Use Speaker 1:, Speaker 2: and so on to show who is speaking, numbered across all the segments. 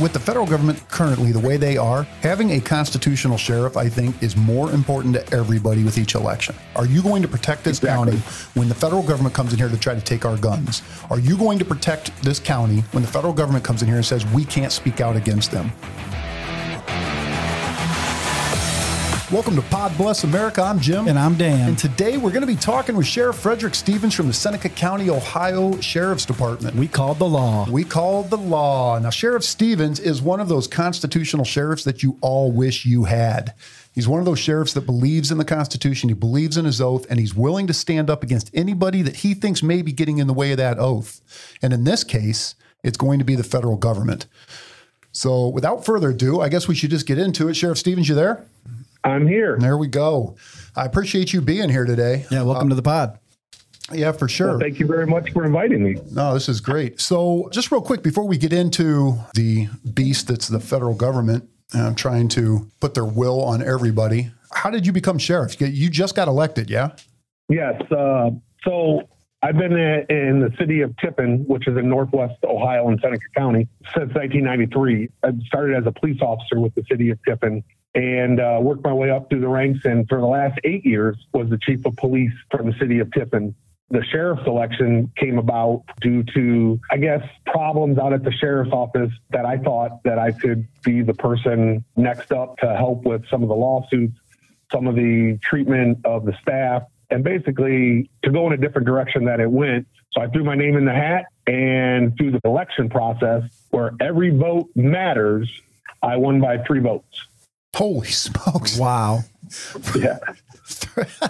Speaker 1: with the federal government currently the way they are, having a constitutional sheriff, I think, is more important to everybody with each election. Are you going to protect this
Speaker 2: Exactly.
Speaker 1: county when the federal government comes in here to try to take our guns? Are you going to protect this county when the federal government comes in here and says we can't speak out against them? Welcome to Pod Bless America. I'm Jim.
Speaker 3: And I'm Dan.
Speaker 1: And today we're going to be talking with Sheriff Frederick Stevens from the Seneca County, Ohio Sheriff's Department.
Speaker 3: we called the law.
Speaker 1: We called the law. Now, Sheriff Stevens is one of those constitutional sheriffs that you all wish you had. He's one of those sheriffs that believes in the Constitution, he believes in his oath, and he's willing to stand up against anybody that he thinks may be getting in the way of that oath. And in this case, it's going to be the federal government. So, without further ado, I guess we should just get into it. Sheriff Stevens, you there?
Speaker 2: I'm here.
Speaker 1: There we go. I appreciate you being here today.
Speaker 3: yeah, welcome to the pod.
Speaker 1: Yeah, for sure.
Speaker 2: Well, thank you very much for inviting me.
Speaker 1: No, this is great. So, just real quick before we get into the beast that's the federal government uh, trying to put their will on everybody, how did you become sheriff? You- You just got elected, yeah?
Speaker 2: Yes. Uh, so I've been in the city of Tiffin, which is in Northwest Ohio in Seneca County, since 1993. I started as a police officer with the city of Tiffin and uh, worked my way up through the ranks. And for the last eight years, was the chief of police from the city of Tiffin. The sheriff's election came about due to, I guess, problems out at the sheriff's office that I thought that I could be the person next up to help with some of the lawsuits some of the treatment of the staff, and basically to go in a different direction that it went. So I threw my name in the hat, and through the election process, where every vote matters, I won by three votes.
Speaker 1: Holy smokes.
Speaker 3: Wow.
Speaker 2: Yeah.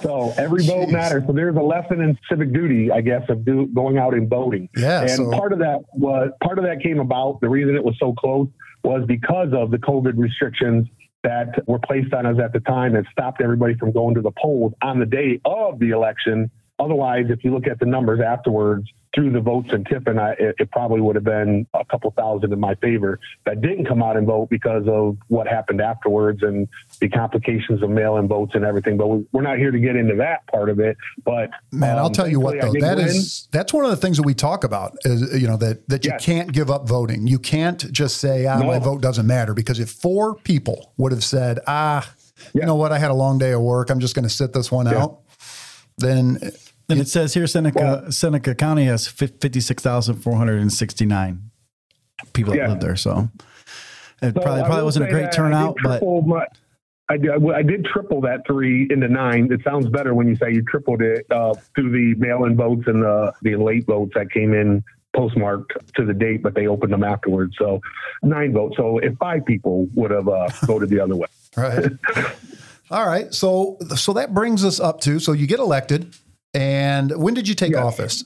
Speaker 2: so every vote matters. So there's a lesson in civic duty, I guess, of do, going out and voting.
Speaker 1: Yeah,
Speaker 2: And
Speaker 1: so-
Speaker 2: part of that was part of that came about. The reason it was so close was because of the COVID restrictions that were placed on us at the time and stopped everybody from going to the polls on the day of the election. Otherwise, if you look at the numbers afterwards through the votes in Tiffin, I, it, it probably would have been a couple thousand in my favor that didn't come out and vote because of what happened afterwards and the complications of mail-in votes and everything. But we, we're not here to get into that part of it. But
Speaker 1: Man, I'll
Speaker 2: um,
Speaker 1: tell you what though, that is that's one of the things that we talk about is you know that that you
Speaker 2: Yes.
Speaker 1: can't give up voting. You can't just say ah my vote doesn't matter because if four people would have said ah you
Speaker 2: Yeah.
Speaker 1: know what I had a long day of work I'm just going to sit this one
Speaker 2: Yeah.
Speaker 1: out then
Speaker 3: And it says here Seneca Seneca County has 56,469 people that
Speaker 2: Yeah.
Speaker 3: live there. So it
Speaker 2: So
Speaker 3: probably, probably wasn't a great
Speaker 2: that I
Speaker 3: turnout, but
Speaker 2: my- I did, I did triple that three into nine. It sounds better when you say you tripled it uh, through the mail-in votes and the, the late votes that came in postmarked to the date, but they opened them afterwards. So nine votes. So if five people would have uh, voted the other way.
Speaker 1: Right. All right. So so that brings us up to so you get elected, and when did you take
Speaker 2: Yes.
Speaker 1: office?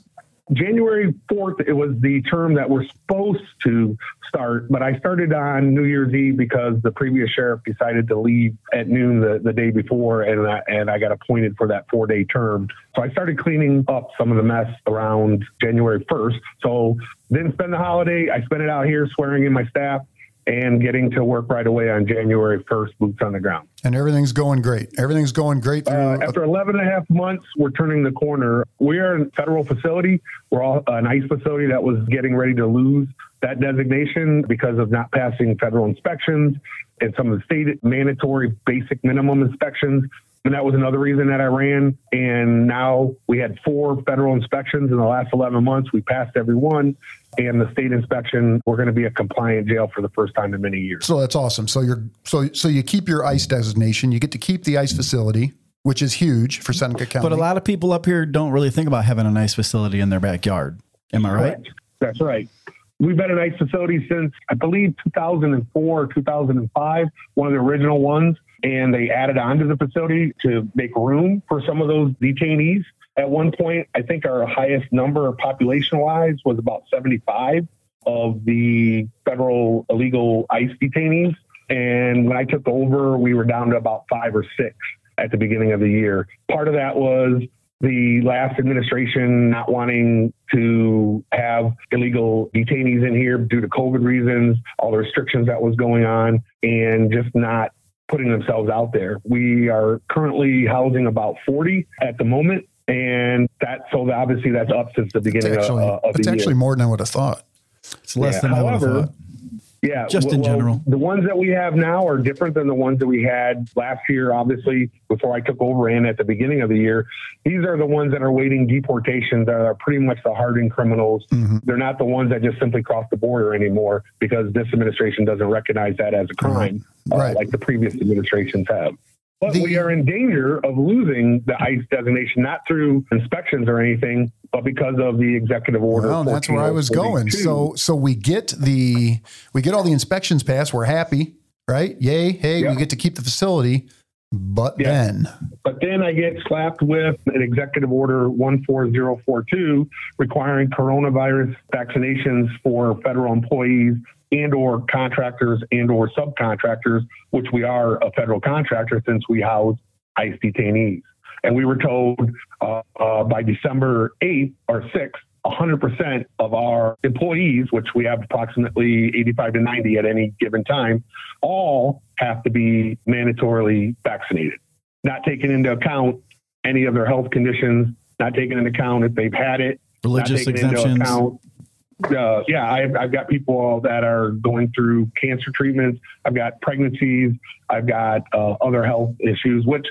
Speaker 2: January 4th, it was the term that we're supposed to start, but I started on New Year's Eve because the previous sheriff decided to leave at noon the, the day before, and I, and I got appointed for that four day term. So I started cleaning up some of the mess around January 1st. So didn't spend the holiday. I spent it out here swearing in my staff and getting to work right away on January 1st, boots on the ground.
Speaker 1: And everything's going great. Everything's going great through.
Speaker 2: Uh, after 11 and a half months, we're turning the corner. We are a federal facility. We're all an ICE facility that was getting ready to lose that designation because of not passing federal inspections and some of the state mandatory basic minimum inspections. And that was another reason that I ran. And now we had four federal inspections in the last 11 months. We passed every one. And the state inspection, we're going to be a compliant jail for the first time in many years.
Speaker 1: so that's awesome. So you're so so you keep your ICE designation. You get to keep the ICE facility, which is huge for Seneca County.
Speaker 3: but a lot of people up here don't really think about having an ICE facility in their backyard. Am I right?
Speaker 2: Correct. That's right. We've been an ICE facility since, I believe, 2004 or 2005, one of the original ones. And they added on to the facility to make room for some of those detainees. At one point, I think our highest number population wise was about 75 of the federal illegal ICE detainees. And when I took over, we were down to about five or six at the beginning of the year. Part of that was the last administration not wanting to have illegal detainees in here due to COVID reasons, all the restrictions that was going on, and just not putting themselves out there. We are currently housing about 40 at the moment. And that, so obviously that's up since the
Speaker 1: it's
Speaker 2: beginning
Speaker 1: actually,
Speaker 2: of, uh, of
Speaker 1: it's
Speaker 2: the
Speaker 1: actually more than I would have thought.
Speaker 3: It's less
Speaker 2: Yeah.
Speaker 3: than I would have thought.
Speaker 2: Yeah,
Speaker 3: Just in general.
Speaker 2: The ones that we have now are different than the ones that we had last year, obviously, before I took over and at the beginning of the year. These are the ones that are waiting deportation that are pretty much the hardened criminals.
Speaker 1: Mm-hmm.
Speaker 2: They're not the ones that just simply cross the border anymore because this administration doesn't recognize that as a crime
Speaker 1: Right.
Speaker 2: uh, like the previous administrations have. But
Speaker 1: The-
Speaker 2: we are in danger of losing the ICE designation, not through inspections or anything, but because of the executive order.
Speaker 1: Well, that's where I was going.
Speaker 2: Oh
Speaker 1: so so we get the we get all the inspections passed. We're happy, right? Yay! Hey,
Speaker 2: Yeah.
Speaker 1: we get to keep the facility. But
Speaker 2: Yeah.
Speaker 1: then,
Speaker 2: But then I get slapped with an executive order 14042 requiring coronavirus vaccinations for federal employees and or contractors and or subcontractors, which we are a federal contractor since we house ICE detainees. And we were told uh, uh, by December 8th or 6th, 100% of our employees, which we have approximately 85 to 90 at any given time, all have to be mandatorily vaccinated not taking into account any of their health conditions, not taking into account if they've had it,
Speaker 3: Religious exemptions.
Speaker 2: Uh, yeah, I've, I've got people that are going through cancer treatments. I've got pregnancies. I've got uh, other health issues, which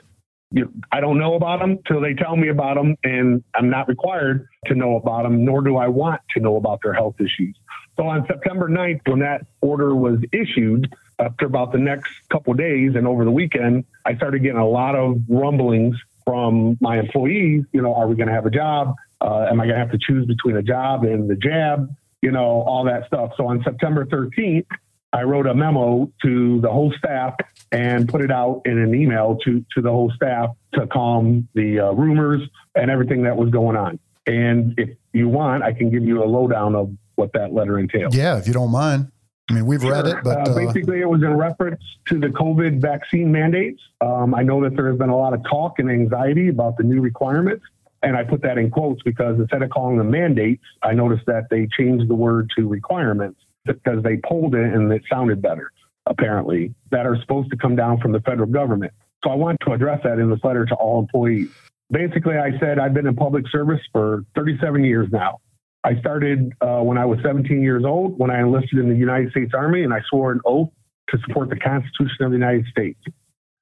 Speaker 2: you know, I don't know about them till they tell me about them, and I'm not required to know about them, nor do I want to know about their health issues. So on September 9th, when that order was issued, after about the next couple of days and over the weekend, I started getting a lot of rumblings from my employees. You know, are we going to have a job? Uh, am I going to have to choose between a job and the jab? You know, all that stuff. So on September 13th, I wrote a memo to the whole staff and put it out in an email to, to the whole staff to calm the uh, rumors and everything that was going on. And if you want, I can give you a lowdown of what that letter entails.
Speaker 1: yeah, if you don't mind, I mean, we've read it, but
Speaker 2: uh,
Speaker 1: uh,
Speaker 2: basically, it was in reference to the COVID vaccine mandates. Um, I know that there has been a lot of talk and anxiety about the new requirements, and I put that in quotes because instead of calling them mandates, I noticed that they changed the word to requirements because they pulled it and it sounded better, apparently, that are supposed to come down from the federal government. So I want to address that in this letter to all employees. Basically, I said I've been in public service for 37 years now. I started uh, when I was 17 years old when I enlisted in the United States Army and I swore an oath to support the Constitution of the United States.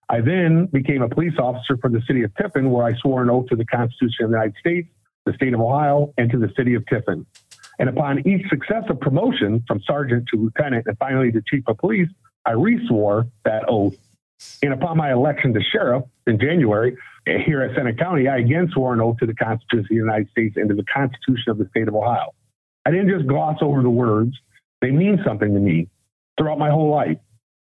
Speaker 2: I then became a police officer for the city of Tiffin, where I swore an oath to the Constitution of the United States, the state of Ohio, and to the city of Tiffin. And upon each successive promotion from sergeant to lieutenant and finally to chief of police, I reswore that oath. And upon my election to sheriff in January eh, here at Seneca County, I again swore an oath to the Constitution of the United States and to the Constitution of the state of Ohio. I didn't just gloss over the words, they mean something to me throughout my whole life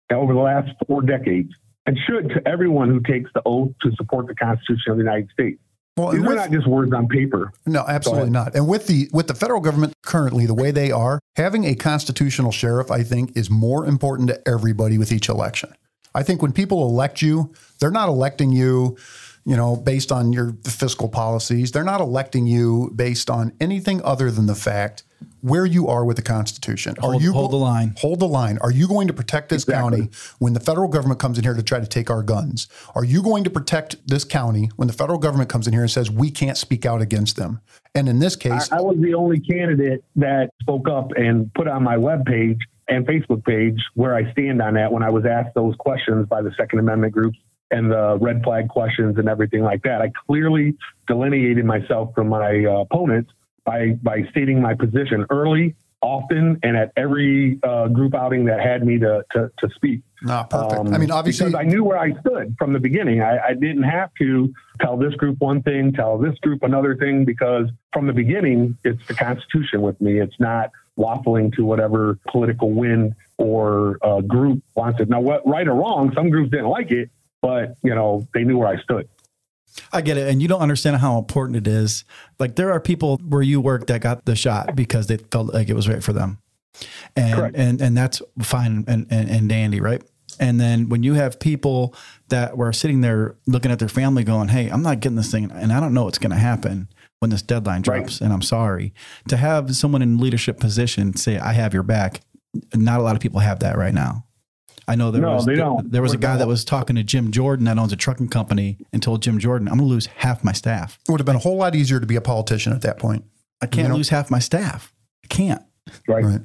Speaker 2: and over the last four decades and should to everyone who takes the oath to support the Constitution of the United States.
Speaker 1: well,
Speaker 2: These
Speaker 1: and
Speaker 2: are not just words on paper.
Speaker 1: No, absolutely not. And with the with the federal government currently the way they are, having a constitutional sheriff, I think, is more important to everybody with each election. I think when people elect you, they're not electing you, you know, based on your fiscal policies. They're not electing you based on anything other than the fact where you are with the Constitution. Are
Speaker 3: Hold-
Speaker 1: you
Speaker 3: hold the line.
Speaker 1: Hold the line. Are you going to protect this
Speaker 2: Exactly.
Speaker 1: county when the federal government comes in here to try to take our guns? Are you going to protect this county when the federal government comes in here and says we can't speak out against them? And in this case,
Speaker 2: I, I was the only candidate that spoke up and put on my webpage and Facebook page where I stand on that when I was asked those questions by the Second Amendment groups and the red flag questions and everything like that. I clearly delineated myself from my uh, opponents by by stating my position early, often, and at every uh, group outing that had me to to, to speak.
Speaker 1: not perfect.
Speaker 2: Um,
Speaker 1: I mean, obviously,
Speaker 2: because I knew where I stood from the beginning. I, I didn't have to tell this group one thing, tell this group another thing, because from the beginning, it's the Constitution with me. It's not waffling to whatever political wind or uh, group wants it. Now, what right or wrong, some groups didn't like it, but you know they knew where I stood.
Speaker 3: I get it. And you don't understand how important it is. Like there are people where you work that got the shot because they felt like it was right for them. And
Speaker 2: Correct.
Speaker 3: and and that's fine and, and, and dandy, right? And then when you have people that were sitting there looking at their family going, Hey, I'm not getting this thing and I don't know what's gonna happen when this deadline
Speaker 2: Right.
Speaker 3: drops and I'm sorry. To have someone in leadership position say, I have your back, not a lot of people have that right now. I know there
Speaker 2: No,
Speaker 3: was
Speaker 2: they don't.
Speaker 3: there was a
Speaker 2: They
Speaker 3: guy that was talking to Jim Jordan that owns a trucking company and told Jim Jordan, I'm gonna lose half my staff.
Speaker 1: it would have been a whole lot easier to be a politician at that point.
Speaker 3: I can't
Speaker 1: You know-
Speaker 3: lose half my staff. I can't.
Speaker 2: Right.
Speaker 1: Right.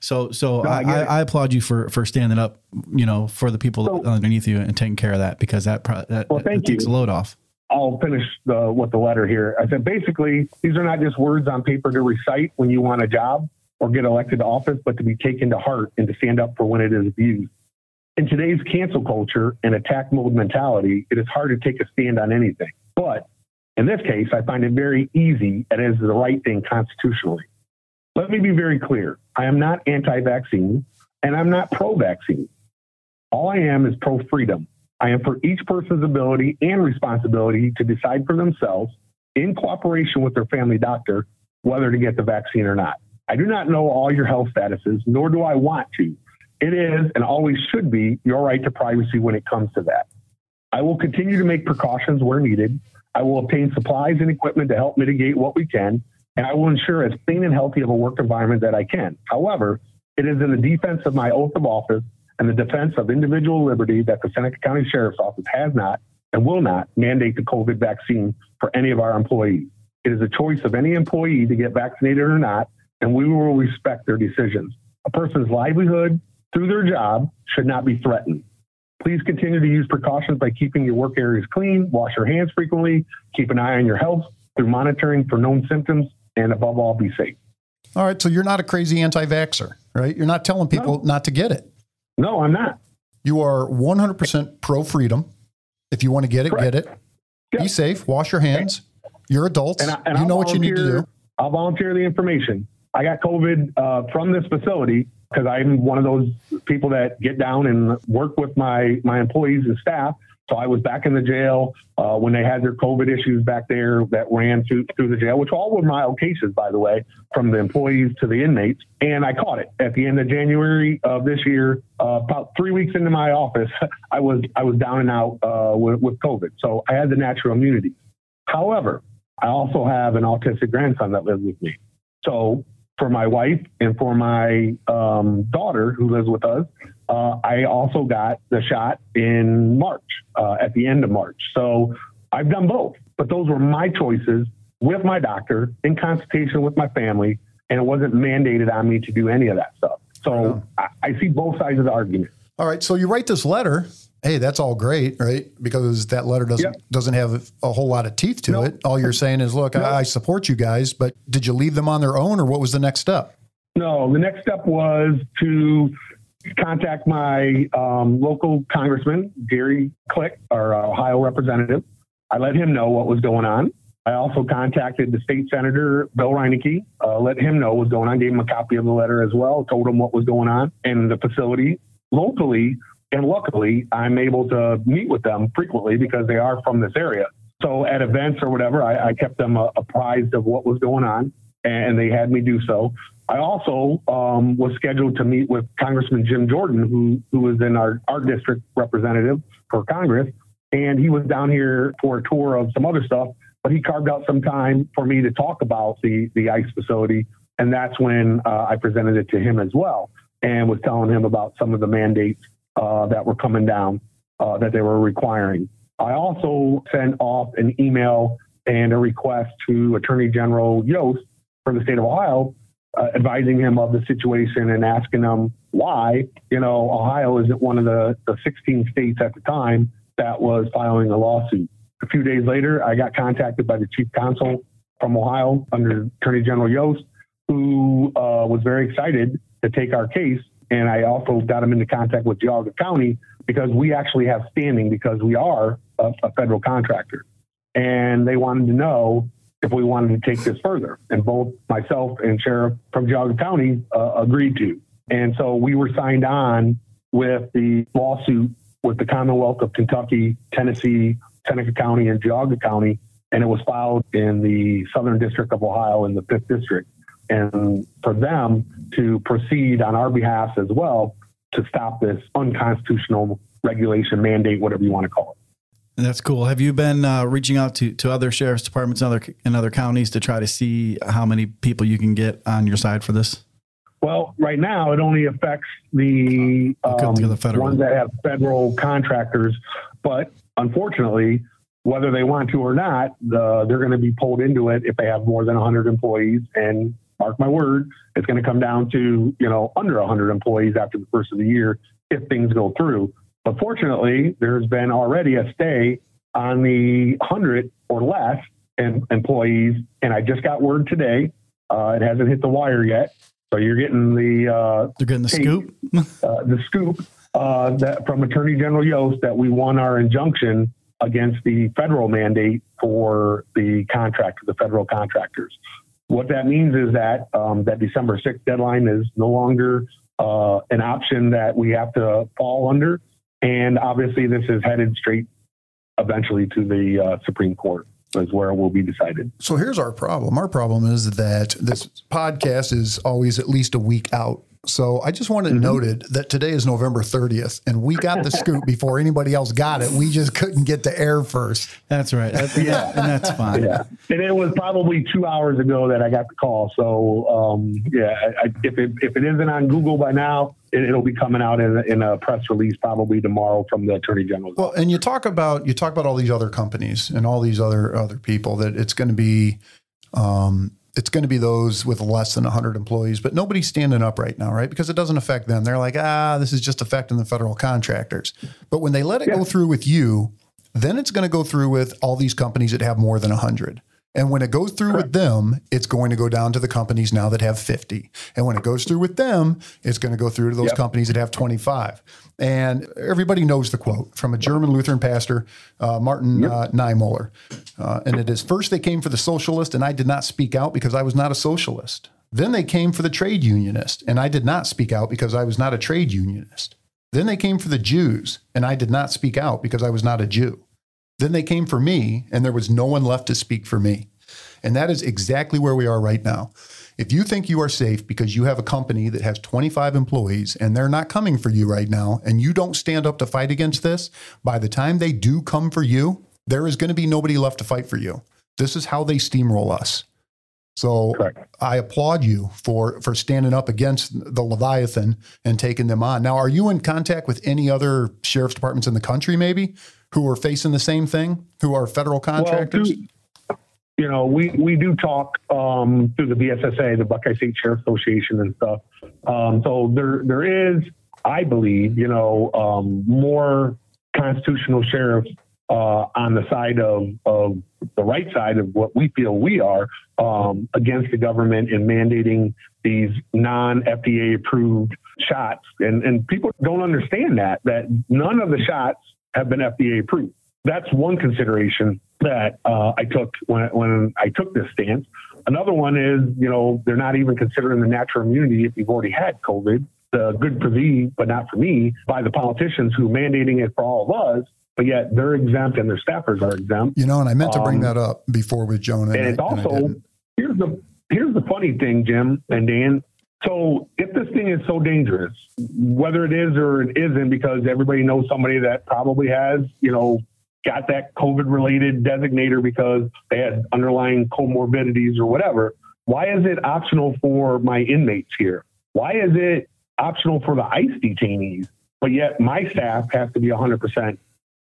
Speaker 3: So, so
Speaker 2: No, I
Speaker 3: I, I, applaud you for for standing up, you know, for the people
Speaker 2: So-
Speaker 3: underneath you and taking care of that because that pro- that,
Speaker 2: Well,
Speaker 3: that
Speaker 2: thank
Speaker 3: takes
Speaker 2: you.
Speaker 3: a load off.
Speaker 2: I'll finish the, with the letter here. I said basically, these are not just words on paper to recite when you want a job or get elected to office, but to be taken to heart and to stand up for when it is abused. In today's cancel culture and attack mode mentality, it is hard to take a stand on anything. But in this case, I find it very easy and is the right thing constitutionally. Let me be very clear. I am not anti vaccine and I'm not pro vaccine. All I am is pro freedom. I am for each person's ability and responsibility to decide for themselves, in cooperation with their family doctor, whether to get the vaccine or not. I do not know all your health statuses, nor do I want to. It is and always should be your right to privacy when it comes to that. I will continue to make precautions where needed. I will obtain supplies and equipment to help mitigate what we can, and I will ensure as clean and healthy of a work environment that I can. However, it is in the defense of my oath of office and the defense of individual liberty that the Seneca County Sheriff's Office has not and will not mandate the COVID vaccine for any of our employees. It is a choice of any employee to get vaccinated or not, and we will respect their decisions. A person's livelihood through their job should not be threatened. Please continue to use precautions by keeping your work areas clean, wash your hands frequently, keep an eye on your health through monitoring for known symptoms, and above all, be safe.
Speaker 1: All right. So you're not a crazy anti vaxxer, right? You're not telling people not to get it.
Speaker 2: No, I'm not.
Speaker 1: You are 100% pro freedom. If you want to get it,
Speaker 2: Correct.
Speaker 1: get it. Be safe. Wash your hands. You're adults.
Speaker 2: And, I, and
Speaker 1: you
Speaker 2: I'll
Speaker 1: know what you need to
Speaker 2: volunteer-
Speaker 1: do.
Speaker 2: I'll volunteer the information. I got COVID uh, from this facility because I'm one of those people that get down and work with my my employees and staff. So I was back in the jail uh, when they had their COVID issues back there that ran through through the jail, which all were mild cases, by the way, from the employees to the inmates. And I caught it at the end of January of this year. Uh, about three weeks into my office, I was I was down and out uh, with, with COVID, so I had the natural immunity. However, I also have an autistic grandson that lives with me. So for my wife and for my um, daughter who lives with us, uh, I also got the shot in March, uh, at the end of March. So I've done both, but those were my choices with my doctor in consultation with my family, and it wasn't mandated on me to do any of that stuff. So I, I see both sides of the argument.
Speaker 1: All right. So you write this letter. Hey, that's all great, right? Because that letter doesn't doesn't have a whole lot of teeth to
Speaker 2: No.
Speaker 1: it. All you're saying is, look, I, I support you guys, but did you leave them on their own, or what was the next step?
Speaker 2: No, the next step was to contact my um, local congressman, Gary Click, our Ohio representative. I let him know what was going on. I also contacted the state senator, Bill Reineke, uh, let him know what was going on, gave him a copy of the letter as well, told him what was going on in the facility locally. And luckily, I'm able to meet with them frequently because they are from this area. So at events or whatever, I, I kept them uh, apprised of what was going on, and they had me do so. I also um, was scheduled to meet with Congressman Jim Jordan, who who was in our our district representative for Congress, and he was down here for a tour of some other stuff. But he carved out some time for me to talk about the the ICE facility, and that's when uh, I presented it to him as well, and was telling him about some of the mandates uh, that were coming down uh, that they were requiring. I also sent off an email and a request to Attorney General Yost for the state of Ohio, uh, advising him of the situation and asking him why, you know, Ohio isn't one of the, the 16 states at the time that was filing a lawsuit. A few days later, I got contacted by the chief counsel from Ohio under Attorney General Yost, who uh, was very excited to take our case. And I also got him into contact with Geauga County because we actually have standing because we are a, a federal contractor. And they wanted to know if we wanted to take this further. And both myself and Sheriff from Geauga County uh, agreed to. And so we were signed on with the lawsuit with the Commonwealth of Kentucky, Tennessee, Seneca County, and Geauga County. And it was filed in the Southern District of Ohio in the Fifth District. And for them to proceed on our behalf as well to stop this unconstitutional regulation, mandate, whatever you want to call it.
Speaker 3: That's cool. Have you been uh, reaching out to, to other sheriff's departments in other in other counties to try to see how many people you can get on your side for this?
Speaker 2: Well, right now it only affects the, um,
Speaker 3: the
Speaker 2: ones that have federal contractors, but unfortunately, whether they want to or not, the, they're going to be pulled into it if they have more than 100 employees, and mark my word, it's going to come down to, you know, under 100 employees after the first of the year if things go through. But fortunately, there's been already a stay on the 100 or less em- employees. And I just got word today, uh, it hasn't hit the wire yet. So you're getting the uh,
Speaker 3: They're getting the
Speaker 2: Hey.
Speaker 3: scoop.
Speaker 2: uh, the scoop uh, that from Attorney General Yost that we won our injunction against the federal mandate for the contract, the federal contractors. What that means is that um, that December 6th deadline is no longer uh, an option that we have to fall under. And obviously, this is headed straight eventually to the uh, Supreme Court, is where it will be decided.
Speaker 1: So here's our problem. Our problem is that this podcast is always at least a week out. So I just want to note it noted that today is November 30th, and we got the scoop before anybody else got it. We just couldn't get to air first.
Speaker 3: That's right. That's, yeah, and that's fine.
Speaker 2: Yeah, and it was probably two hours ago that I got the call. So um, yeah, I, I, if it if it isn't on Google by now, it, it'll be coming out in, a- in a press release probably tomorrow from the Attorney General's.
Speaker 1: Well, and you talk about you talk about all these other companies and all these other other people that it's going to be um, it's going to be those with less than 100 employees, but nobody's standing up right now, right? Because it doesn't affect them. They're like, ah, this is just affecting the federal contractors. But when they let it go through with you, then it's going to go through with all these companies that have more than 100. And when it goes through with them, it's going to go down to the companies now that have 50. And when it goes through with them, it's going to go through to those
Speaker 2: Yep.
Speaker 1: companies that have 25. And everybody knows the quote from a German Lutheran pastor, uh, Martin uh, Niemoller. Uh, and it is first they came for the socialist, and I did not speak out because I was not a socialist. Then they came for the trade unionist, and I did not speak out because I was not a trade unionist. Then they came for the Jews, and I did not speak out because I was not a Jew. Then they came for me, and there was no one left to speak for me. And that is exactly where we are right now. If you think you are safe because you have a company that has 25 employees and they're not coming for you right now, and you don't stand up to fight against this, by the time they do come for you, there is going to be nobody left to fight for you. This is how they steamroll us. So
Speaker 2: Correct.
Speaker 1: I applaud you for for standing up against the Leviathan and taking them on. Now, are you in contact with any other sheriff's departments in the country, maybe, who are facing the same thing, who are federal contractors?
Speaker 2: through- you know, we, we do talk um, through the BSSA, the Buckeye State Sheriff Association and stuff. Um, so there there is, I believe, you know, um, more constitutional sheriffs uh, on the side of, of the right side of what we feel we are um, against the government in mandating these non FDA approved shots. And, and people don't understand that, that none of the shots have been FDA approved. That's one consideration that uh, I took when, when I took this stance. Another one is, you know, they're not even considering the natural immunity if you've already had COVID, the good for thee, but not for me, by the politicians who are mandating it for all of us, but yet they're exempt and their staffers are exempt.
Speaker 1: You know, and I meant to bring
Speaker 2: Um,
Speaker 1: that up before with Jonah.
Speaker 2: And it's
Speaker 1: I-
Speaker 2: also
Speaker 1: didn't.
Speaker 2: here's the here's the funny thing, Jim and Dan. So if this thing is so dangerous, whether it is or it isn't, because everybody knows somebody that probably has, you know, got that COVID related designator because they had underlying comorbidities or whatever. Why is it optional for my inmates here? Why is it optional for the ICE detainees, but yet my staff has to be 100%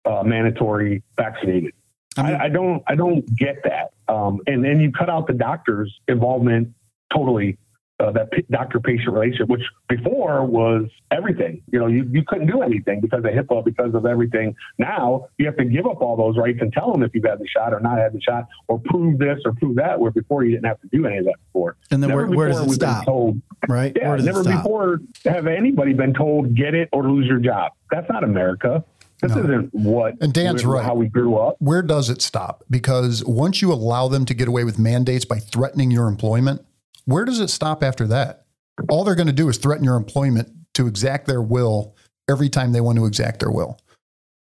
Speaker 2: uh, mandatory vaccinated?
Speaker 3: I mean-
Speaker 2: I, I don't I don't get that. Um, and then you cut out the doctor's involvement totally. Uh, that p- doctor-patient relationship, which before was everything. You know, you, you couldn't do anything because of HIPAA, because of everything. Now you have to give up all those rights and tell them if you've had the shot or not had the shot, or prove this or prove that. Where before you didn't have to do any of that before.
Speaker 3: And then
Speaker 2: Never
Speaker 3: where, where does it stop?
Speaker 2: Told,
Speaker 3: Right?
Speaker 2: yeah,
Speaker 3: where does
Speaker 2: never
Speaker 3: it stop?
Speaker 2: before have anybody been told get it or lose your job. That's not America. This
Speaker 1: No.
Speaker 2: isn't what
Speaker 1: And Dan's right.
Speaker 2: how we grew up.
Speaker 1: Where does it stop? Because once you allow them to get away with mandates by threatening your employment, where does it stop after that? All they're going to do is threaten your employment to exact their will every time they want to exact their will.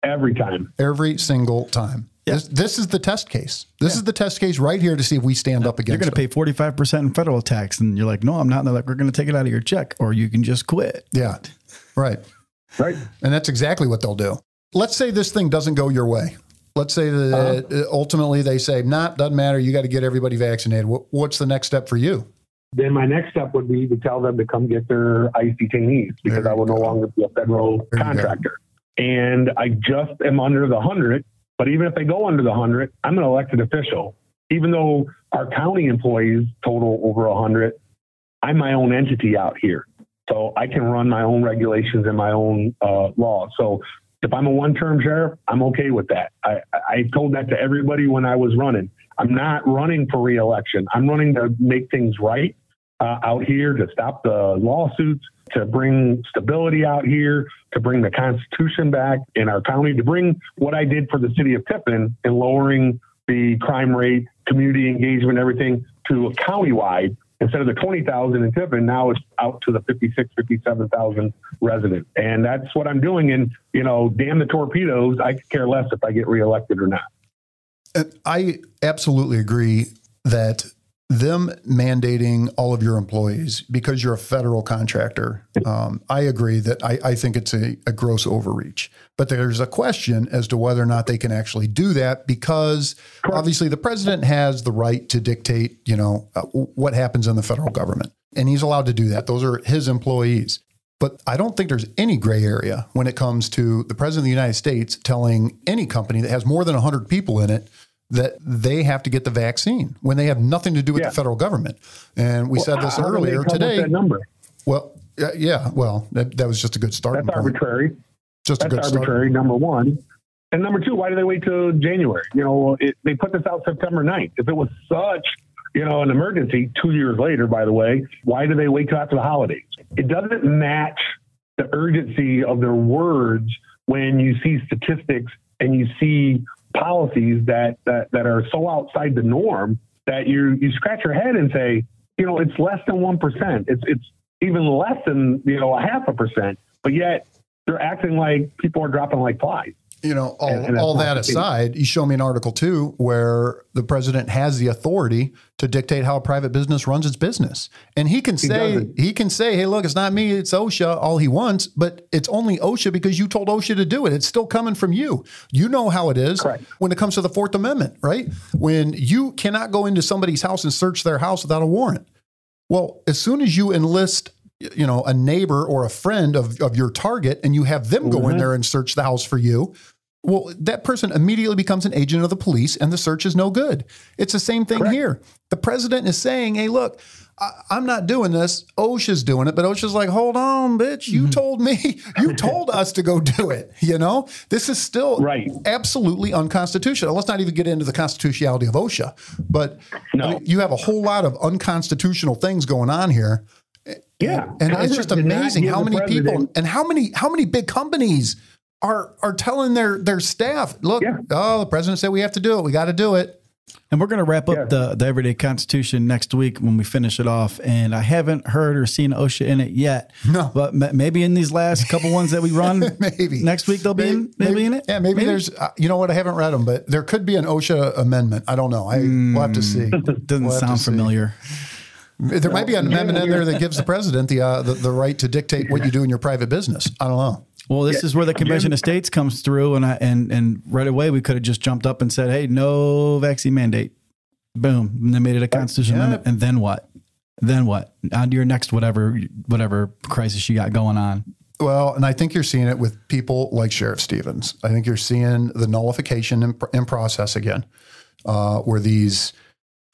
Speaker 2: Every time.
Speaker 1: Every single time.
Speaker 3: Yeah.
Speaker 1: This, this is the test case. This is the test case right here to see if we stand up against.
Speaker 3: You're going to pay 45% in federal tax. And you're like, no, I'm not. And they're like, we're going to take it out of your check or you can just quit.
Speaker 1: Yeah, right.
Speaker 2: Right.
Speaker 1: And that's exactly what they'll do. Let's say this thing doesn't go your way. Let's say that uh, ultimately they say, nah, doesn't matter. You got to get everybody vaccinated. What's the next step for you?
Speaker 2: then my next step would be to tell them to come get their ICE detainees because I will
Speaker 1: you
Speaker 2: no longer be a federal
Speaker 1: There
Speaker 2: contractor. And I just am under the 100. But even if they go under the 100, I'm an elected official. Even though our county employees total over 100, I'm my own entity out here. So I can run my own regulations and my own uh, laws. So if I'm a one-term sheriff, I'm okay with that. I, I told that to everybody when I was running. I'm not running for reelection. I'm running to make things right uh, out here, to stop the lawsuits, to bring stability out here, to bring the Constitution back in our county, to bring what I did for the city of Tiffin in lowering the crime rate, community engagement, everything to a countywide instead of the 20,000 in Tiffin, now it's out to the 56, 57,000 residents. And that's what I'm doing. And, you know, damn the torpedoes. I care less if I get reelected or not.
Speaker 1: I absolutely agree that them mandating all of your employees because you're a federal contractor, um, I agree that I, I think it's a, a, gross overreach. But there's a question as to whether or not they can actually do that because obviously the president has the right to dictate, you know, uh, what happens in the federal government, and he's allowed to do that. Those are his employees. But I don't think there's any gray area when it comes to the president of the United States telling any company that has more than 100 people in it that they have to get the vaccine when they have nothing to do with yeah. the federal government. And we well, said this earlier today.
Speaker 2: That number?
Speaker 1: Well, yeah, well, that, that was just a good start.
Speaker 2: That's arbitrary.
Speaker 1: Just
Speaker 2: That's
Speaker 1: a good
Speaker 2: arbitrary.
Speaker 1: Start.
Speaker 2: Number one. And number two, why do they wait till January? You know, it, they put this out September 9th. If it was such, you know, an emergency two years later, by the way, why do they wait till after the holidays? It doesn't match the urgency of their words when you see statistics and you see policies that, that, that are so outside the norm that you, you scratch your head and say, you know, it's less than 1%. It's, it's even less than, you know, a half a percent, but yet they're acting like people are dropping like flies
Speaker 1: you know, all, and, and all that aside, you show me an article too where the president has the authority to dictate how a private business runs its business. And he can say he, he, can say, "Hey, look, it's not me, it's OSHA all he wants, but it's only OSHA because you told OSHA to do it. It's still coming from you. You know how it is
Speaker 2: Correct.
Speaker 1: when it comes to the 4th Amendment, right? When you cannot go into somebody's house and search their house without a warrant. Well, as soon as you enlist you know a neighbor or a friend of, of your target and you have them go mm-hmm. in there and search the house for you well, that person immediately becomes an agent of the police and the search is no good. It's the same thing Correct. here. The president is saying, hey, look, I, am not doing this. OSHA's doing it, but OSHA's like, hold on, bitch. You mm-hmm. told me, you told us to go do it. You know, this is still
Speaker 2: right.
Speaker 1: absolutely unconstitutional. Let's not even get into the constitutionality of OSHA, but no. I mean, you have a whole lot of unconstitutional things going on here.
Speaker 2: Yeah.
Speaker 1: And, and it's just amazing how many people and how many, how many big companies are are telling their their staff, look, yeah. oh, the president said we have to do it. We got to do it.
Speaker 3: And we're going to wrap up yeah. the, the Everyday Constitution next week when we finish it off. And I haven't heard or seen OSHA in it yet.
Speaker 1: No.
Speaker 3: But maybe in these last couple ones that we run
Speaker 1: maybe
Speaker 3: next week, they'll be maybe, in, maybe, maybe, in it.
Speaker 1: Yeah, maybe, maybe, there's, uh, you know what? I haven't read them, but there could be an OSHA amendment. I don't know. I, mm, we'll have to see.
Speaker 3: Doesn't
Speaker 1: we'll
Speaker 3: sound familiar.
Speaker 1: There might be an amendment in there that gives the president the, uh, the, the right to dictate what you do in your private business. I don't know.
Speaker 3: Well, this yeah. is where the Convention of States comes through, and I, and and right away we could have just jumped up and said, "Hey, no vaccine mandate." Boom, and they made it a constitutional yeah. amendment, and then what? Then what? On to your next whatever whatever crisis you got going on.
Speaker 1: Well, and I think you're seeing it with people like Sheriff Stevens. I think you're seeing the nullification in, in process again, uh, where these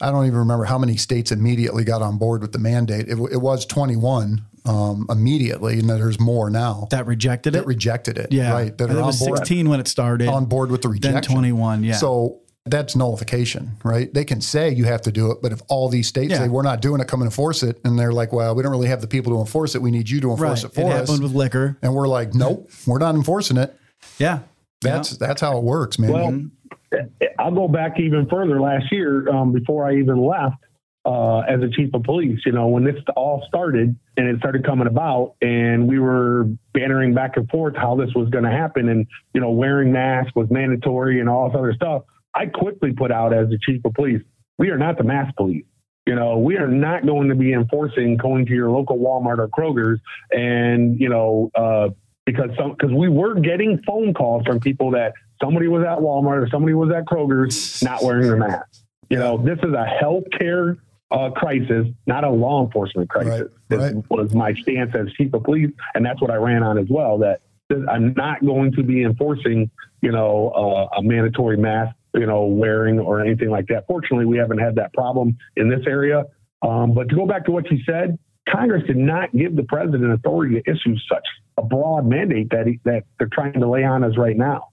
Speaker 1: I don't even remember how many states immediately got on board with the mandate. It, it was 21 um, immediately, and there's more now
Speaker 3: that rejected
Speaker 1: that
Speaker 3: it.
Speaker 1: Rejected it.
Speaker 3: Yeah,
Speaker 1: right.
Speaker 3: That are it was board, 16 when it started.
Speaker 1: On board with the rejection.
Speaker 3: Then 21. Yeah.
Speaker 1: So that's nullification, right? They can say you have to do it, but if all these states yeah. say we're not doing it, come and enforce it, and they're like, well, we don't really have the people to enforce it. We need you to enforce
Speaker 3: right.
Speaker 1: it for
Speaker 3: it
Speaker 1: us.
Speaker 3: happened with liquor,
Speaker 1: and we're like, nope, we're not enforcing it.
Speaker 3: Yeah,
Speaker 1: that's yeah. that's how it works, man.
Speaker 2: Well, I'll go back even further. Last year, um, before I even left, uh, as a chief of police. You know, when this all started and it started coming about, and we were bantering back and forth how this was going to happen, and you know, wearing masks was mandatory and all this other stuff. I quickly put out as the chief of police, we are not the mask police. You know, we are not going to be enforcing going to your local Walmart or Kroger's and you know. Uh, because some because we were getting phone calls from people that somebody was at Walmart or somebody was at Kroger's not wearing their mask. You know, this is a healthcare uh, crisis, not a law enforcement crisis.
Speaker 1: Right, right.
Speaker 2: was my stance as chief of police, and that's what I ran on as well. That I'm not going to be enforcing, you know, uh, a mandatory mask, you know, wearing or anything like that. Fortunately, we haven't had that problem in this area. Um, but to go back to what you said, Congress did not give the president authority to issue such a broad mandate that he, that they're trying to lay on us right now.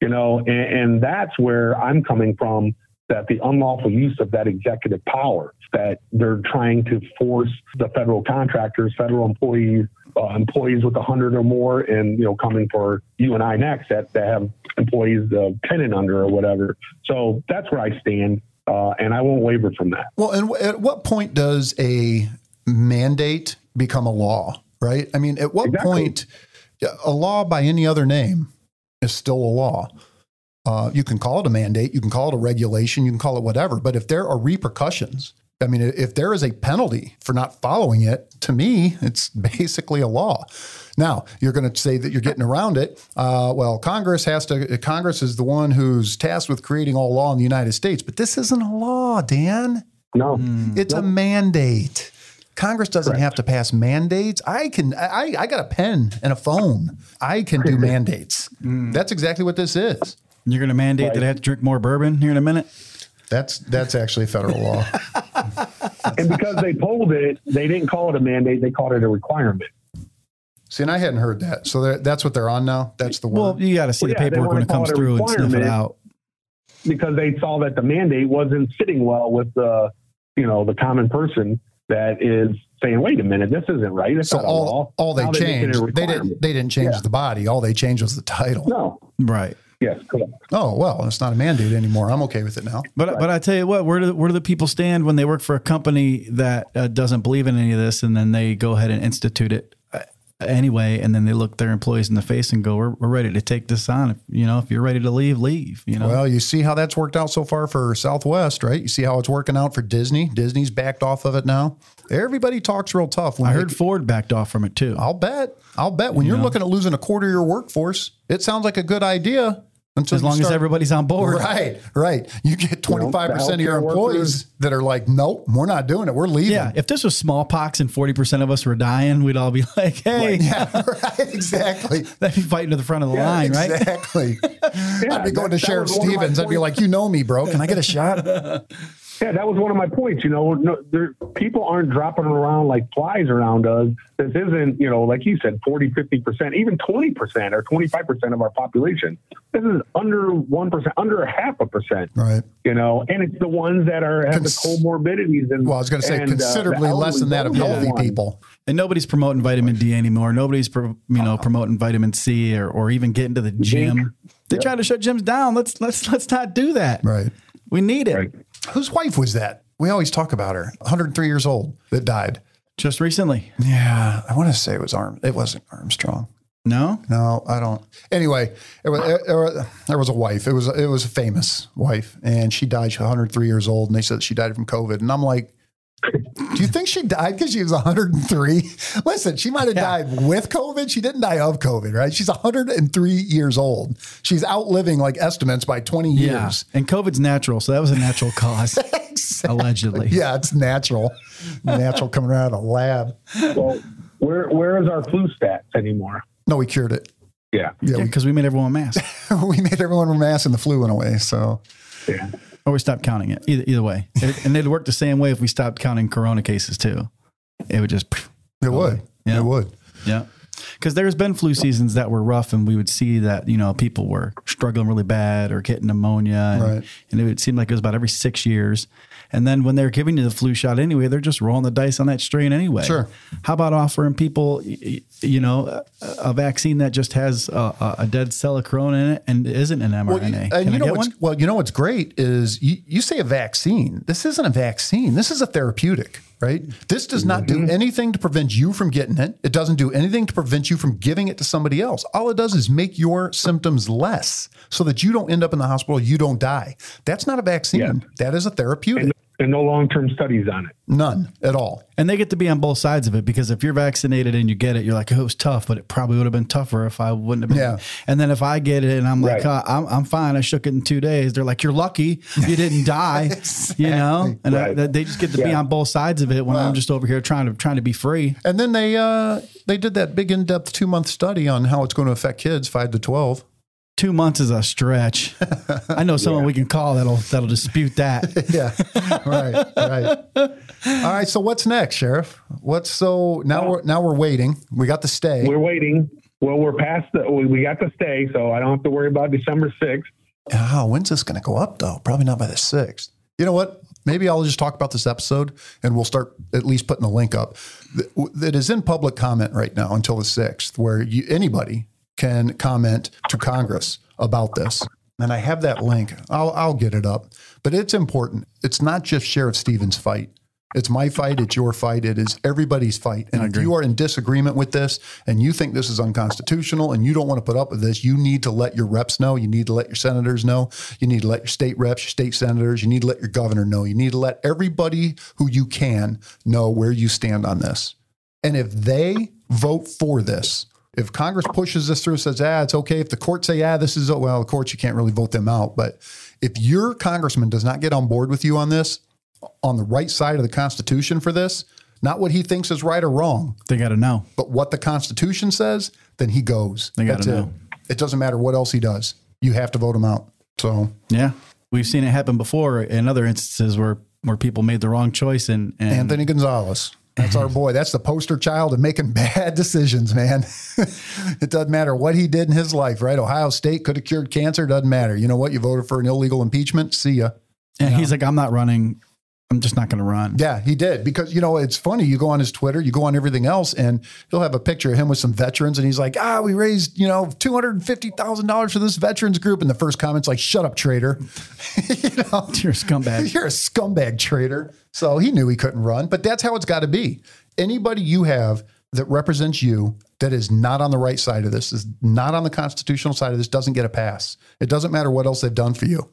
Speaker 2: You know, and, and that's where I'm coming from. That the unlawful use of that executive power, that they're trying to force the federal contractors, federal employees, uh, employees with a hundred or more, and you know, coming for you and I next that, that have employees uh, ten and under or whatever. So that's where I stand, uh, and I won't waver from that.
Speaker 1: Well, and at what point does a mandate become a law? Right? I mean, at what exactly. point a law by any other name is still a law? Uh, you can call it a mandate, you can call it a regulation, you can call it whatever. But if there are repercussions, I mean, if there is a penalty for not following it, to me, it's basically a law. Now, you're going to say that you're getting around it. Uh, well, Congress has to. Congress is the one who's tasked with creating all law in the United States, but this isn't a law, Dan.
Speaker 2: No,
Speaker 1: it's a mandate. Congress doesn't Correct. have to pass mandates. I can. I, I got a pen and a phone. I can do mandates. Mm. That's exactly what this is.
Speaker 3: You're going to mandate right. that I have to drink more bourbon here in a minute.
Speaker 1: That's that's actually federal law.
Speaker 2: and because they pulled it, they didn't call it a mandate; they called it a requirement.
Speaker 1: See, and I hadn't heard that. So that's what they're on now. That's the word.
Speaker 3: Well, you got to see well, the yeah, paperwork when it comes through and sniff it out.
Speaker 2: Because they saw that the mandate wasn't sitting well with the, you know, the common person that is saying, "Wait a minute, this isn't right." It's
Speaker 1: so all, all they now changed, they didn't they didn't change yeah. the body. All they changed was the title.
Speaker 2: No,
Speaker 3: right.
Speaker 2: Yes, correct.
Speaker 1: Oh well, it's not a mandate anymore. I'm okay with it now.
Speaker 3: But right. but I tell you what, where do where do the people stand when they work for a company that uh, doesn't believe in any of this, and then they go ahead and institute it uh, anyway, and then they look their employees in the face and go, "We're, we're ready to take this on. If, you know, if you're ready to leave, leave." You know.
Speaker 1: Well, you see how that's worked out so far for Southwest, right? You see how it's working out for Disney. Disney's backed off of it now. Everybody talks real tough.
Speaker 3: When I heard Ford backed off from it too.
Speaker 1: I'll bet. I'll bet. When you are looking at losing a quarter of your workforce, it sounds like a good idea
Speaker 3: until as long start, as everybody's on board.
Speaker 1: Right, right. You get 25% of your employees workers. that are like, nope, we're not doing it. We're leaving.
Speaker 3: Yeah. If this was smallpox and 40% of us were dying, we'd all be like, hey.
Speaker 1: Right. Yeah, right. Exactly.
Speaker 3: That'd be fighting to the front of the yeah, line,
Speaker 1: right? Exactly. yeah, I'd be going that, to Sheriff Stevens. I'd be like, you know me, bro. Can I get a shot?
Speaker 2: Yeah, that was one of my points. You know, no, there, people aren't dropping around like flies around us. This isn't, you know, like you said, 40, 50%, even 20% or 25% of our population. This is under 1%, under a half a percent.
Speaker 1: Right.
Speaker 2: You know, and it's the ones that are have Cons- the comorbidities. And,
Speaker 1: well, I was going to say and, uh, considerably uh, less than that of healthy people.
Speaker 3: And nobody's promoting vitamin D anymore. Nobody's, pro, you know, promoting vitamin C or, or even getting to the gym. They yep. try to shut gyms down. Let's let's let's not do that.
Speaker 1: Right.
Speaker 3: We need it. Right.
Speaker 1: Whose wife was that? We always talk about her. 103 years old that died
Speaker 3: just recently.
Speaker 1: Yeah, I want to say it was Arm. It wasn't Armstrong.
Speaker 3: No,
Speaker 1: no, I don't. Anyway, it was, it, it, there was a wife. It was it was a famous wife, and she died. She was 103 years old, and they said she died from COVID. And I'm like, do you think she died because she was 103? Listen, she might have yeah. died with COVID. She didn't die of COVID, right? She's 103 years old. She's outliving like estimates by 20 years.
Speaker 3: Yeah. And COVID's natural, so that was a natural cause, exactly. allegedly.
Speaker 1: Yeah, it's natural. natural coming out of a lab.
Speaker 2: Well, where where is our flu stats anymore?
Speaker 1: No, we cured it.
Speaker 2: Yeah,
Speaker 3: yeah, because yeah, we, we, made everyone mask.
Speaker 1: we made everyone wear masks, and the flu went away. So,
Speaker 2: yeah.
Speaker 3: Or we stopped counting it. Either, either way. It, and it'd work the same way if we stopped counting corona cases too. It would just.
Speaker 1: It would. Yeah. It would.
Speaker 3: Yeah. Because there's been flu seasons that were rough, and we would see that you know people were struggling really bad or getting pneumonia, and,
Speaker 1: right.
Speaker 3: and it would seem like it was about every six years. And then when they're giving you the flu shot anyway, they're just rolling the dice on that strain anyway.
Speaker 1: Sure.
Speaker 3: How about offering people, you know, a, vaccine that just has a, a, dead cell of corona in it and isn't an mRNA? Well,
Speaker 1: and Can you know what's, one? well, you know what's great is you, you say a vaccine. This isn't a vaccine. This is a therapeutic right? This does not do mm-hmm. anything to prevent you from getting it. It doesn't do anything to prevent you from giving it to somebody else. All it does is make your symptoms less so that you don't end up in the hospital, you don't die. That's not a vaccine. Yeah. That is a therapeutic.
Speaker 2: And, and no long term studies on it.
Speaker 1: None at all.
Speaker 3: And they get to be on both sides of it because if you're vaccinated and you get it, you're like, oh, it was tough, but it probably would have been tougher if I wouldn't have been.
Speaker 1: Yeah.
Speaker 3: And then if I get it and I'm like, right. oh, I'm, I'm fine, I shook it in two days, they're like, you're lucky you didn't die, exactly. you know? And right. I, they just get to yeah. be on both sides of it when I'm just over here trying to trying to be free.
Speaker 1: And then they uh, they did that big in depth two month study on how it's going to affect kids five to twelve.
Speaker 3: Two months is a stretch. I know someone yeah. we can call that'll that'll dispute that.
Speaker 1: yeah, right, right. All right. So what's next, Sheriff? What's so now? Well, we're now we're waiting. We got the stay.
Speaker 2: We're waiting. Well, we're past the. We got the stay, so I don't have to worry about December sixth.
Speaker 1: Oh, when's this going to go up though? Probably not by the sixth. You know what? Maybe I'll just talk about this episode and we'll start at least putting the link up. That is in public comment right now until the 6th, where you, anybody can comment to Congress about this. And I have that link. I'll, I'll get it up. But it's important. It's not just Sheriff Stevens' fight. It's my fight. It's your fight. It is everybody's fight. And if you are in disagreement with this and you think this is unconstitutional and you don't want to put up with this, you need to let your reps know. You need to let your senators know. You need to let your state reps, your state senators, you need to let your governor know. You need to let everybody who you can know where you stand on this. And if they vote for this, if Congress pushes this through, says, ah, it's okay. If the courts say, ah, this is, well, the courts, you can't really vote them out. But if your congressman does not get on board with you on this, on the right side of the Constitution for this, not what he thinks is right or wrong.
Speaker 3: They got to know.
Speaker 1: But what the Constitution says, then he goes.
Speaker 3: They got to know.
Speaker 1: It. it doesn't matter what else he does. You have to vote him out. So
Speaker 3: yeah, we've seen it happen before in other instances where where people made the wrong choice. And, and
Speaker 1: Anthony Gonzalez. That's our boy. That's the poster child of making bad decisions, man. it doesn't matter what he did in his life, right? Ohio State could have cured cancer. Doesn't matter. You know what? You voted for an illegal impeachment. See ya.
Speaker 3: And he's like, I'm not running. I'm just not going to run.
Speaker 1: Yeah, he did because you know it's funny. You go on his Twitter, you go on everything else, and he'll have a picture of him with some veterans, and he's like, "Ah, we raised you know two hundred and fifty thousand dollars for this veterans group." And the first comment's like, "Shut up, traitor!"
Speaker 3: you know, you're a scumbag.
Speaker 1: You're a scumbag traitor. So he knew he couldn't run, but that's how it's got to be. Anybody you have that represents you that is not on the right side of this, is not on the constitutional side of this, doesn't get a pass. It doesn't matter what else they've done for you.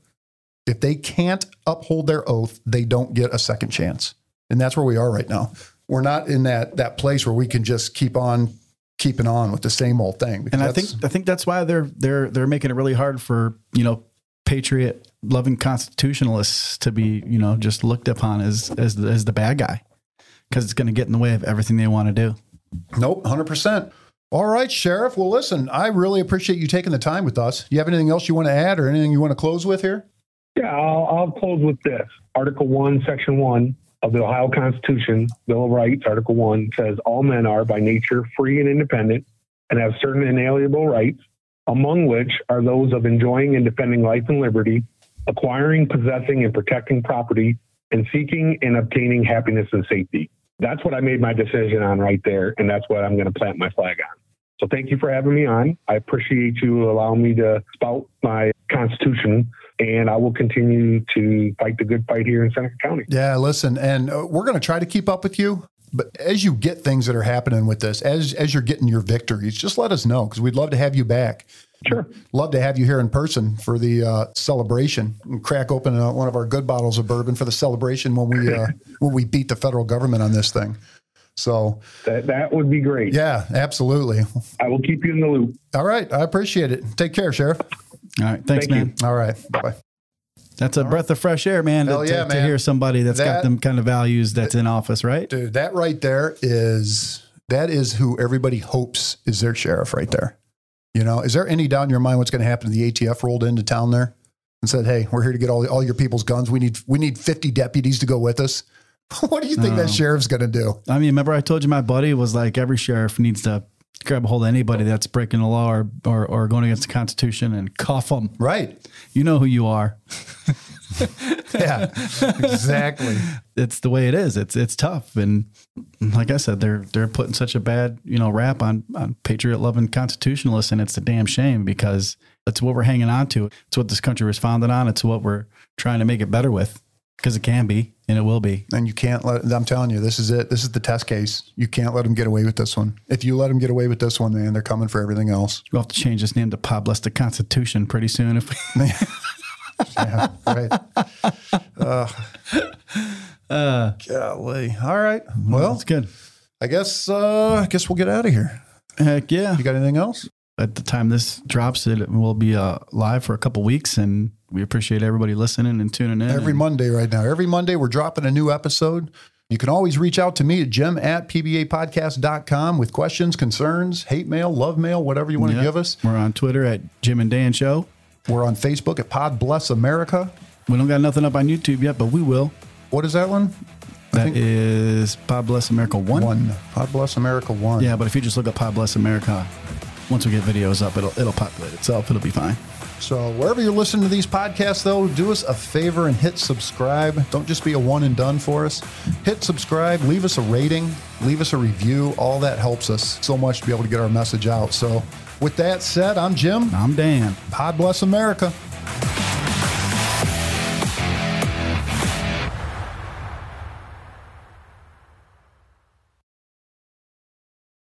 Speaker 1: If they can't uphold their oath, they don't get a second chance. And that's where we are right now. We're not in that that place where we can just keep on keeping on with the same old thing.
Speaker 3: And I think I think that's why they're they're they're making it really hard for, you know, patriot loving constitutionalists to be, you know, just looked upon as as the, as the bad guy because it's going to get in the way of everything they want to do.
Speaker 1: Nope, 100%. All right, Sheriff. Well, listen, I really appreciate you taking the time with us. Do you have anything else you want to add or anything you want to close with here?
Speaker 2: Yeah, I'll, I'll close with this. Article 1, Section 1 of the Ohio Constitution, Bill of Rights, Article 1 says all men are by nature free and independent and have certain inalienable rights, among which are those of enjoying and defending life and liberty, acquiring, possessing, and protecting property, and seeking and obtaining happiness and safety. That's what I made my decision on right there, and that's what I'm going to plant my flag on. So thank you for having me on. I appreciate you allowing me to spout my Constitution and I will continue to fight the good fight here in Seneca County.
Speaker 1: Yeah, listen, and uh, we're going to try to keep up with you. But as you get things that are happening with this, as as you're getting your victories, just let us know because we'd love to have you back.
Speaker 2: Sure.
Speaker 1: Love to have you here in person for the uh, celebration and crack open uh, one of our good bottles of bourbon for the celebration when we uh, when we beat the federal government on this thing. So
Speaker 2: that that would be great.
Speaker 1: Yeah, absolutely.
Speaker 2: I will keep you in the loop.
Speaker 1: All right, I appreciate it. Take care, Sheriff.
Speaker 3: All right. Thanks, Thank man.
Speaker 1: You. All right. Bye bye.
Speaker 3: That's a All breath right. of fresh air, man. To, yeah, to, man. to, hear somebody that's that, got them kind of values that's in office, right?
Speaker 1: Dude, that right there is that is who everybody hopes is their sheriff right there. You know, is there any doubt in your mind what's going to happen? if The ATF rolled into town there and said, "Hey, we're here to get all all your people's guns. We need we need fifty deputies to go with us." what do you think that oh. sheriff's going to do?
Speaker 3: I mean, remember I told you my buddy was like, every sheriff needs to grab a hold of anybody that's breaking the law or, or, or going against the Constitution and cuff them.
Speaker 1: Right.
Speaker 3: You know who you are.
Speaker 1: yeah, exactly.
Speaker 3: It's the way it is. It's it's tough, and like I said, they're they're putting such a bad you know rap on on patriot loving constitutionalists, and it's a damn shame because it's what we're hanging on to. It's what this country was founded on. It's what we're trying to make it better with because it can be and it will be.
Speaker 1: And you can't let, I'm telling you, this is it. This is the test case. You can't let them get away with this one. If you let them get away with this one, man, they're coming for everything else.
Speaker 3: We'll have to change this name to Pod Bless the Constitution pretty soon. If
Speaker 1: yeah, right. Uh, uh, golly. All right. Well,
Speaker 3: it's good.
Speaker 1: I guess, uh, I guess we'll get out of here.
Speaker 3: Heck yeah.
Speaker 1: You got anything else?
Speaker 3: At the time this drops, it will be uh, live for a couple weeks and we appreciate everybody listening and tuning in.
Speaker 1: Every
Speaker 3: and,
Speaker 1: Monday right now. Every Monday we're dropping a new episode. You can always reach out to me at jim at pbapodcast.com with questions, concerns, hate mail, love mail, whatever you want to give us.
Speaker 3: We're on Twitter at Jim and Dan Show.
Speaker 1: We're on Facebook at Pod Bless America.
Speaker 3: We don't got nothing up on YouTube yet, but we will.
Speaker 1: What is that one?
Speaker 3: That is Pod Bless America 1.
Speaker 1: One. Pod Bless America 1.
Speaker 3: Yeah, but if you just look up Pod Bless America, once we get videos up, it'll it'll populate itself. It'll be fine.
Speaker 1: So wherever you're listening to these podcasts, though, do us a favor and hit subscribe. Don't just be a one and done for us. Hit subscribe, leave us a rating, leave us a review. All that helps us so much to be able to get our message out. So with that said, I'm Jim.
Speaker 3: I'm Dan.
Speaker 1: God bless America.